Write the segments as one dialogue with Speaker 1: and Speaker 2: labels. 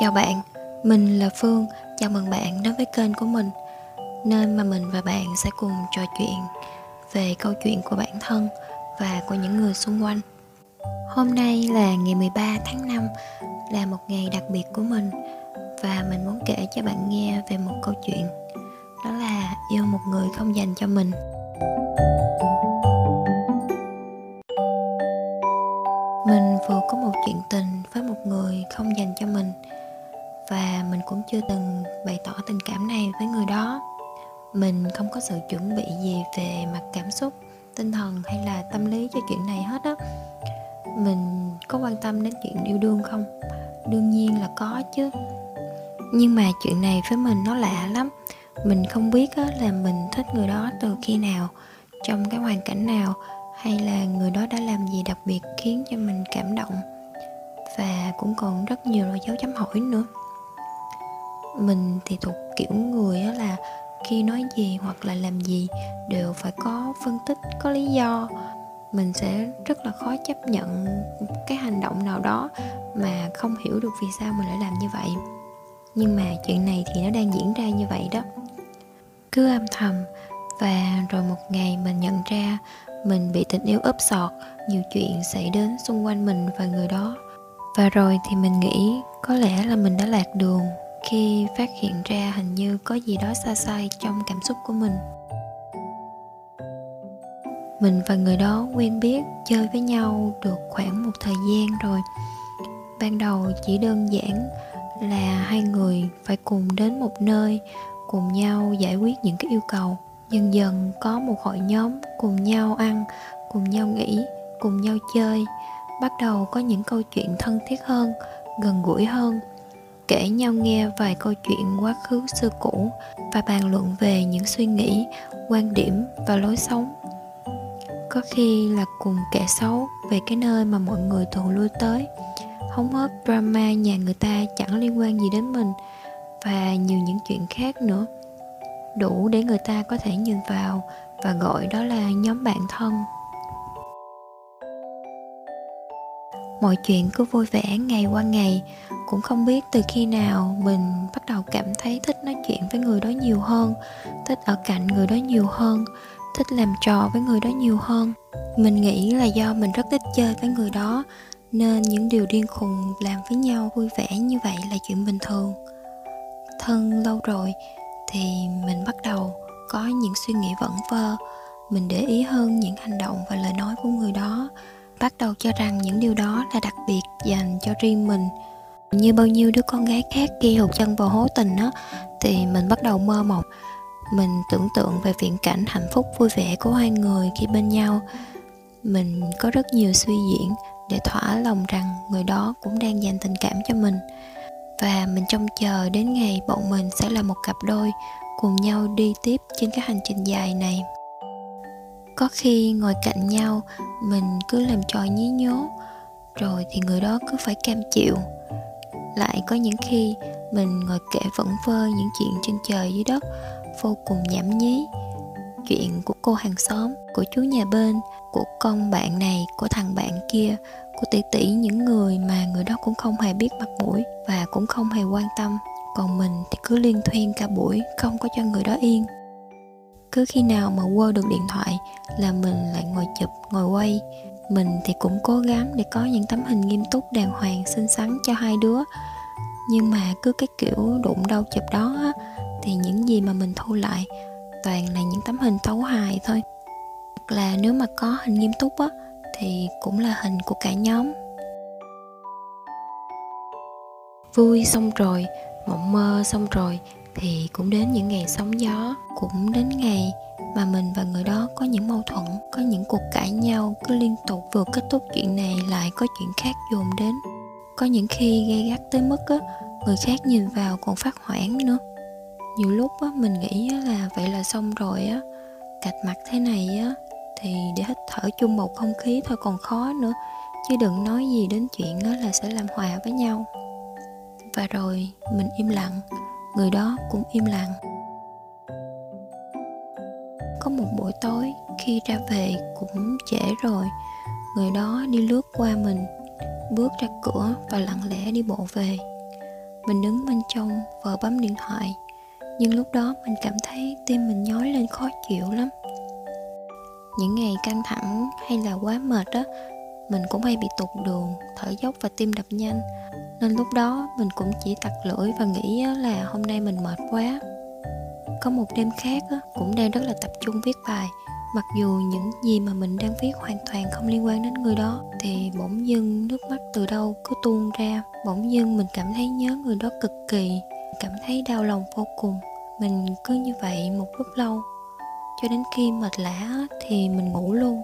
Speaker 1: Chào bạn, mình là Phương, chào mừng bạn đến với kênh của mình. Nơi mà mình và bạn sẽ cùng trò chuyện về câu chuyện của bản thân và của những người xung quanh. Hôm nay là ngày 13 tháng 5 là một ngày đặc biệt của mình Và mình muốn kể cho bạn nghe về một câu chuyện. Đó là yêu một người không dành cho mình Mình. Chuyện tình với một người không dành cho mình. Và mình cũng chưa từng bày tỏ tình cảm này với người đó. Mình không có sự chuẩn bị gì về mặt cảm xúc tinh thần hay là tâm lý cho chuyện này hết á. Mình có quan tâm đến chuyện yêu đương không? Đương nhiên là có chứ. Nhưng mà chuyện này với mình nó lạ lắm. Mình không biết á, là mình thích người đó từ khi nào trong cái hoàn cảnh nào hay là người đó đã làm gì đặc biệt khiến cho mình cảm động và cũng còn rất nhiều loại dấu chấm hỏi nữa. Mình thì thuộc kiểu người là khi nói gì hoặc là làm gì đều phải có phân tích, có lý do. Mình sẽ rất là khó chấp nhận cái hành động nào đó mà không hiểu được vì sao mình lại làm như vậy. Nhưng mà chuyện này thì nó đang diễn ra như vậy đó. Cứ âm thầm và rồi một ngày mình nhận ra mình bị tình yêu ướp sọt, nhiều chuyện xảy đến xung quanh mình và người đó và rồi thì mình nghĩ có lẽ là mình đã lạc đường khi phát hiện ra hình như có gì đó xa sai trong cảm xúc của mình. Mình và người đó quen biết, chơi với nhau được khoảng một thời gian rồi. Ban đầu chỉ đơn giản là hai người phải cùng đến một nơi, cùng nhau giải quyết những cái yêu cầu. Dần dần có một hội nhóm cùng nhau ăn, cùng nhau nghỉ, cùng nhau chơi bắt đầu có những câu chuyện thân thiết hơn, gần gũi hơn. Kể nhau nghe vài câu chuyện quá khứ xưa cũ và bàn luận về những suy nghĩ, quan điểm và lối sống. Có khi là cùng kẻ xấu về cái nơi mà mọi người thường lui tới. Hóng hớt drama nhà người ta chẳng liên quan gì đến mình và nhiều những chuyện khác nữa. Đủ để người ta có thể nhìn vào và gọi đó là nhóm bạn thân. Mọi chuyện cứ vui vẻ ngày qua ngày. Cũng không biết từ khi nào mình bắt đầu cảm thấy thích nói chuyện với người đó nhiều hơn, thích ở cạnh người đó nhiều hơn, thích làm trò với người đó nhiều hơn. Mình nghĩ là do mình rất thích chơi với người đó, nên những điều điên khùng làm với nhau vui vẻ như vậy là chuyện bình thường. Thân lâu rồi thì mình bắt đầu có những suy nghĩ vẩn vơ. Mình để ý hơn những hành động và lời nói của người đó bắt đầu cho rằng những điều đó là đặc biệt dành cho riêng mình. Như bao nhiêu đứa con gái khác khi hụt chân vào hố tình á, thì mình bắt đầu mơ mộng. Mình tưởng tượng về viễn cảnh hạnh phúc vui vẻ của hai người khi bên nhau. Mình có rất nhiều suy diễn để thỏa lòng rằng người đó cũng đang dành tình cảm cho mình. Và mình trông chờ đến ngày bọn mình sẽ là một cặp đôi cùng nhau đi tiếp trên cái hành trình dài này có khi ngồi cạnh nhau, mình cứ làm trò nhí nhố, rồi thì người đó cứ phải cam chịu. Lại có những khi mình ngồi kể vẩn vơ những chuyện trên trời dưới đất, vô cùng nhảm nhí. Chuyện của cô hàng xóm, của chú nhà bên, của con bạn này, của thằng bạn kia, của tỷ tỷ những người mà người đó cũng không hề biết mặt mũi và cũng không hề quan tâm. Còn mình thì cứ liên thuyên cả buổi, không có cho người đó yên cứ khi nào mà quơ được điện thoại là mình lại ngồi chụp ngồi quay. Mình thì cũng cố gắng để có những tấm hình nghiêm túc đàng hoàng xinh xắn cho hai đứa. Nhưng mà cứ cái kiểu đụng đâu chụp đó á, thì những gì mà mình thu lại toàn là những tấm hình tấu hài thôi. Hoặc là nếu mà có hình nghiêm túc á thì cũng là hình của cả nhóm. Vui xong rồi mộng mơ xong rồi thì cũng đến những ngày sóng gió, cũng đến ngày mà mình và người đó có những mâu thuẫn, có những cuộc cãi nhau cứ liên tục. Vừa kết thúc chuyện này lại có chuyện khác dồn đến. Có những khi gây gắt tới mức á, người khác nhìn vào còn phát hoảng nữa. Nhiều lúc á, mình nghĩ là vậy là xong rồi á. Cạch mặt thế này á, thì để hít thở chung một không khí thôi còn khó nữa. Chứ đừng nói gì đến chuyện á là sẽ làm hòa với nhau. Và rồi mình im lặng người đó cũng im lặng. Có một buổi tối, khi ra về cũng trễ rồi. Người đó đi lướt qua mình, bước ra cửa và lặng lẽ đi bộ về. Mình đứng bên trong, vợ bấm điện thoại. Nhưng lúc đó mình cảm thấy tim mình nhói lên khó chịu lắm. Những ngày căng thẳng hay là quá mệt á, mình cũng hay bị tụt đường, thở dốc và tim đập nhanh nên lúc đó mình cũng chỉ tặc lưỡi và nghĩ là hôm nay mình mệt quá. Có một đêm khác cũng đang rất là tập trung viết bài. Mặc dù những gì mà mình đang viết hoàn toàn không liên quan đến người đó, thì bỗng dưng nước mắt từ đâu cứ tuôn ra. Bỗng dưng mình cảm thấy nhớ người đó cực kỳ, cảm thấy đau lòng vô cùng. Mình cứ như vậy một lúc lâu, cho đến khi mệt lã thì mình ngủ luôn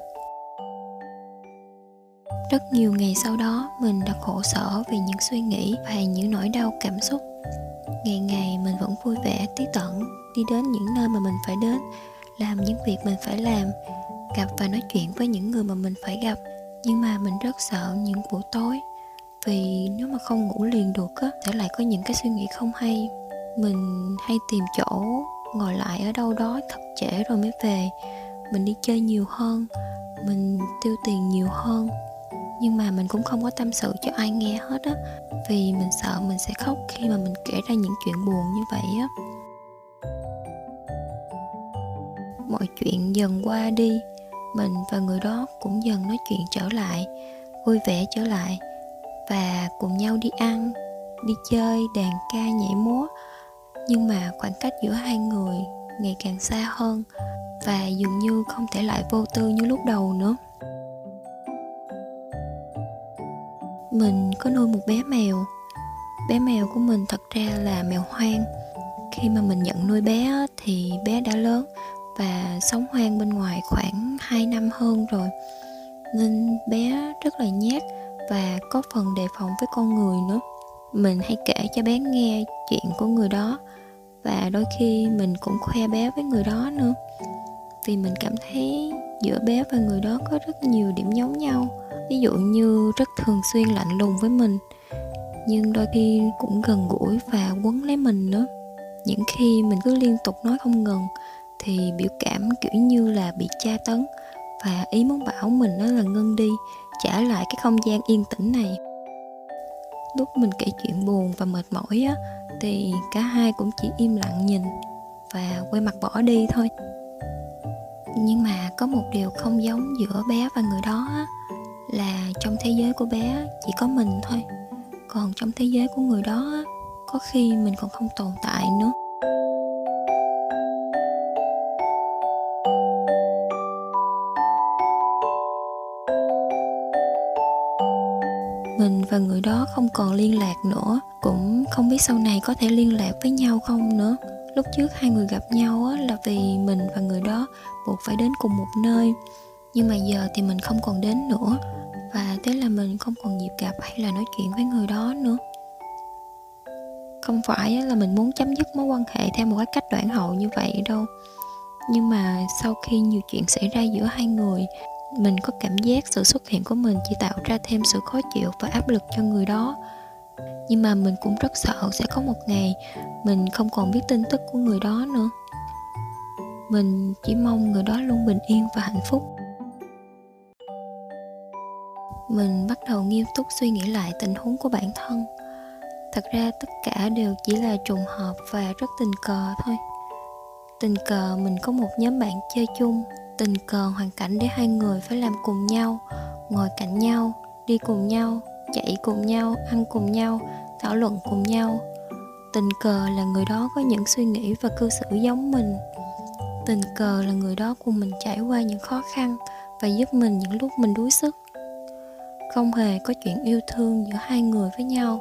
Speaker 1: rất nhiều ngày sau đó, mình đã khổ sở vì những suy nghĩ và những nỗi đau cảm xúc. Ngày ngày mình vẫn vui vẻ tí tận, đi đến những nơi mà mình phải đến, làm những việc mình phải làm, gặp và nói chuyện với những người mà mình phải gặp. Nhưng mà mình rất sợ những buổi tối, vì nếu mà không ngủ liền được á, sẽ lại có những cái suy nghĩ không hay. Mình hay tìm chỗ ngồi lại ở đâu đó thật trễ rồi mới về. Mình đi chơi nhiều hơn, mình tiêu tiền nhiều hơn nhưng mà mình cũng không có tâm sự cho ai nghe hết á. Vì mình sợ mình sẽ khóc khi mà mình kể ra những chuyện buồn như vậy á. Mọi chuyện dần qua đi, mình và người đó cũng dần nói chuyện trở lại, vui vẻ trở lại và cùng nhau đi ăn, đi chơi, đàn ca, nhảy múa. Nhưng mà khoảng cách giữa hai người ngày càng xa hơn và dường như không thể lại vô tư như lúc đầu nữa. Mình có nuôi một bé mèo. Bé mèo của mình thật ra là mèo hoang. Khi mà mình nhận nuôi bé thì bé đã lớn và sống hoang bên ngoài khoảng 2 năm hơn rồi. Nên bé rất là nhát và có phần đề phòng với con người nữa. Mình hay kể cho bé nghe chuyện của người đó và đôi khi mình cũng khoe bé với người đó nữa. Vì mình cảm thấy giữa bé và người đó có rất nhiều điểm giống nhau ví dụ như rất thường xuyên lạnh lùng với mình nhưng đôi khi cũng gần gũi và quấn lấy mình nữa. Những khi mình cứ liên tục nói không ngừng thì biểu cảm kiểu như là bị tra tấn và ý muốn bảo mình đó là ngưng đi trả lại cái không gian yên tĩnh này. Lúc mình kể chuyện buồn và mệt mỏi á thì cả hai cũng chỉ im lặng nhìn và quay mặt bỏ đi thôi. Nhưng mà có một điều không giống giữa bé và người đó á, là trong thế giới của bé chỉ có mình thôi. Còn trong thế giới của người đó có khi mình còn không tồn tại nữa. Mình và người đó không còn liên lạc nữa, cũng không biết sau này có thể liên lạc với nhau không nữa. Lúc trước hai người gặp nhau là vì mình và người đó buộc phải đến cùng một nơi, nhưng mà giờ thì mình không còn đến nữa thế là mình không còn dịp gặp hay là nói chuyện với người đó nữa. Không phải là mình muốn chấm dứt mối quan hệ theo một cái cách đoạn hậu như vậy đâu. Nhưng mà sau khi nhiều chuyện xảy ra giữa hai người, mình có cảm giác sự xuất hiện của mình chỉ tạo ra thêm sự khó chịu và áp lực cho người đó. Nhưng mà mình cũng rất sợ sẽ có một ngày mình không còn biết tin tức của người đó nữa. Mình chỉ mong người đó luôn bình yên và hạnh phúc mình bắt đầu nghiêm túc suy nghĩ lại tình huống của bản thân. Thật ra tất cả đều chỉ là trùng hợp và rất tình cờ thôi. Tình cờ mình có một nhóm bạn chơi chung, tình cờ hoàn cảnh để hai người phải làm cùng nhau, ngồi cạnh nhau, đi cùng nhau, chạy cùng nhau, ăn cùng nhau, thảo luận cùng nhau. Tình cờ là người đó có những suy nghĩ và cư xử giống mình. Tình cờ là người đó cùng mình trải qua những khó khăn và giúp mình những lúc mình đuối sức không hề có chuyện yêu thương giữa hai người với nhau.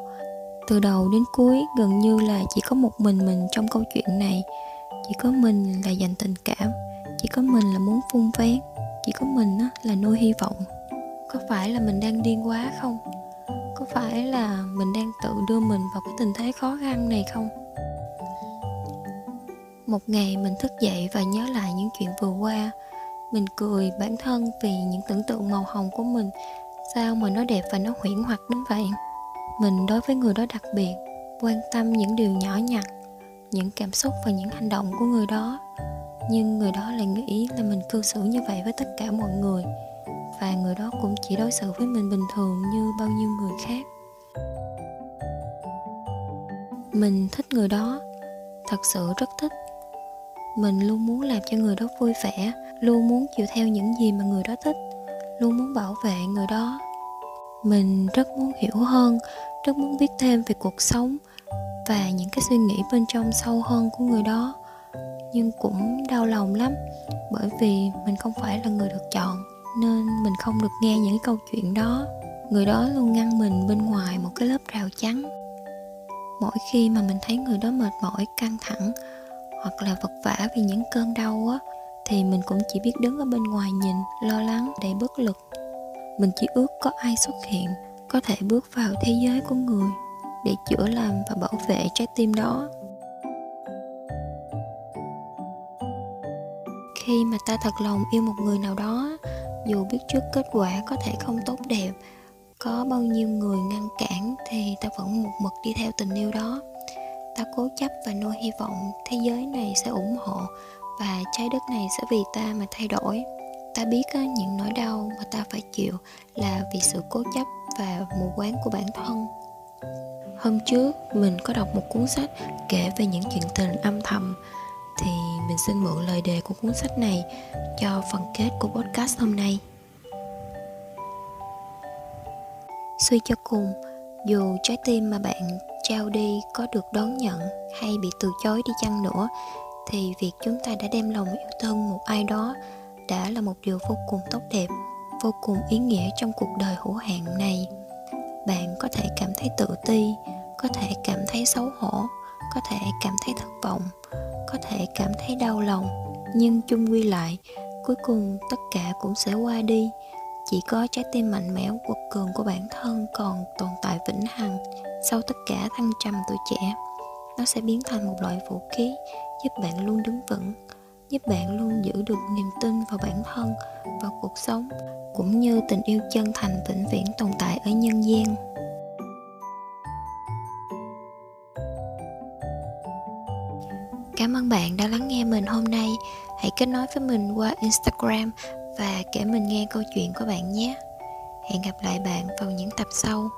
Speaker 1: Từ đầu đến cuối, gần như là chỉ có một mình mình trong câu chuyện này. Chỉ có mình là dành tình cảm, chỉ có mình là muốn phun vén, chỉ có mình là nuôi hy vọng. Có phải là mình đang điên quá không? Có phải là mình đang tự đưa mình vào cái tình thế khó khăn này không? Một ngày mình thức dậy và nhớ lại những chuyện vừa qua. Mình cười bản thân vì những tưởng tượng màu hồng của mình sao mà nó đẹp và nó huyễn hoặc đến vậy? Mình đối với người đó đặc biệt, quan tâm những điều nhỏ nhặt, những cảm xúc và những hành động của người đó. Nhưng người đó lại nghĩ là mình cư xử như vậy với tất cả mọi người, và người đó cũng chỉ đối xử với mình bình thường như bao nhiêu người khác. Mình thích người đó, thật sự rất thích. Mình luôn muốn làm cho người đó vui vẻ, luôn muốn chịu theo những gì mà người đó thích luôn muốn bảo vệ người đó. Mình rất muốn hiểu hơn, rất muốn biết thêm về cuộc sống và những cái suy nghĩ bên trong sâu hơn của người đó. Nhưng cũng đau lòng lắm, bởi vì mình không phải là người được chọn, nên mình không được nghe những câu chuyện đó. Người đó luôn ngăn mình bên ngoài một cái lớp rào chắn. Mỗi khi mà mình thấy người đó mệt mỏi, căng thẳng hoặc là vật vả vì những cơn đau á thì mình cũng chỉ biết đứng ở bên ngoài nhìn, lo lắng đầy bất lực. Mình chỉ ước có ai xuất hiện, có thể bước vào thế giới của người để chữa lành và bảo vệ trái tim đó. Khi mà ta thật lòng yêu một người nào đó, dù biết trước kết quả có thể không tốt đẹp, có bao nhiêu người ngăn cản thì ta vẫn một mực đi theo tình yêu đó. Ta cố chấp và nuôi hy vọng thế giới này sẽ ủng hộ và trái đất này sẽ vì ta mà thay đổi. Ta biết những nỗi đau mà ta phải chịu là vì sự cố chấp và mù quáng của bản thân. Hôm trước, mình có đọc một cuốn sách kể về những chuyện tình âm thầm, thì mình xin mượn lời đề của cuốn sách này cho phần kết của podcast hôm nay. Suy cho cùng, dù trái tim mà bạn trao đi có được đón nhận hay bị từ chối đi chăng nữa thì việc chúng ta đã đem lòng yêu thương một ai đó đã là một điều vô cùng tốt đẹp, vô cùng ý nghĩa trong cuộc đời hữu hạn này. Bạn có thể cảm thấy tự ti, có thể cảm thấy xấu hổ, có thể cảm thấy thất vọng, có thể cảm thấy đau lòng, nhưng chung quy lại, cuối cùng tất cả cũng sẽ qua đi. Chỉ có trái tim mạnh mẽ quật cường của bản thân còn tồn tại vĩnh hằng sau tất cả thăng trầm tuổi trẻ, nó sẽ biến thành một loại vũ khí giúp bạn luôn đứng vững, giúp bạn luôn giữ được niềm tin vào bản thân, vào cuộc sống, cũng như tình yêu chân thành vĩnh viễn tồn tại ở nhân gian. Cảm ơn bạn đã lắng nghe mình hôm nay. Hãy kết nối với mình qua instagram và kể mình nghe câu chuyện của bạn nhé. Hẹn gặp lại bạn vào những tập sau.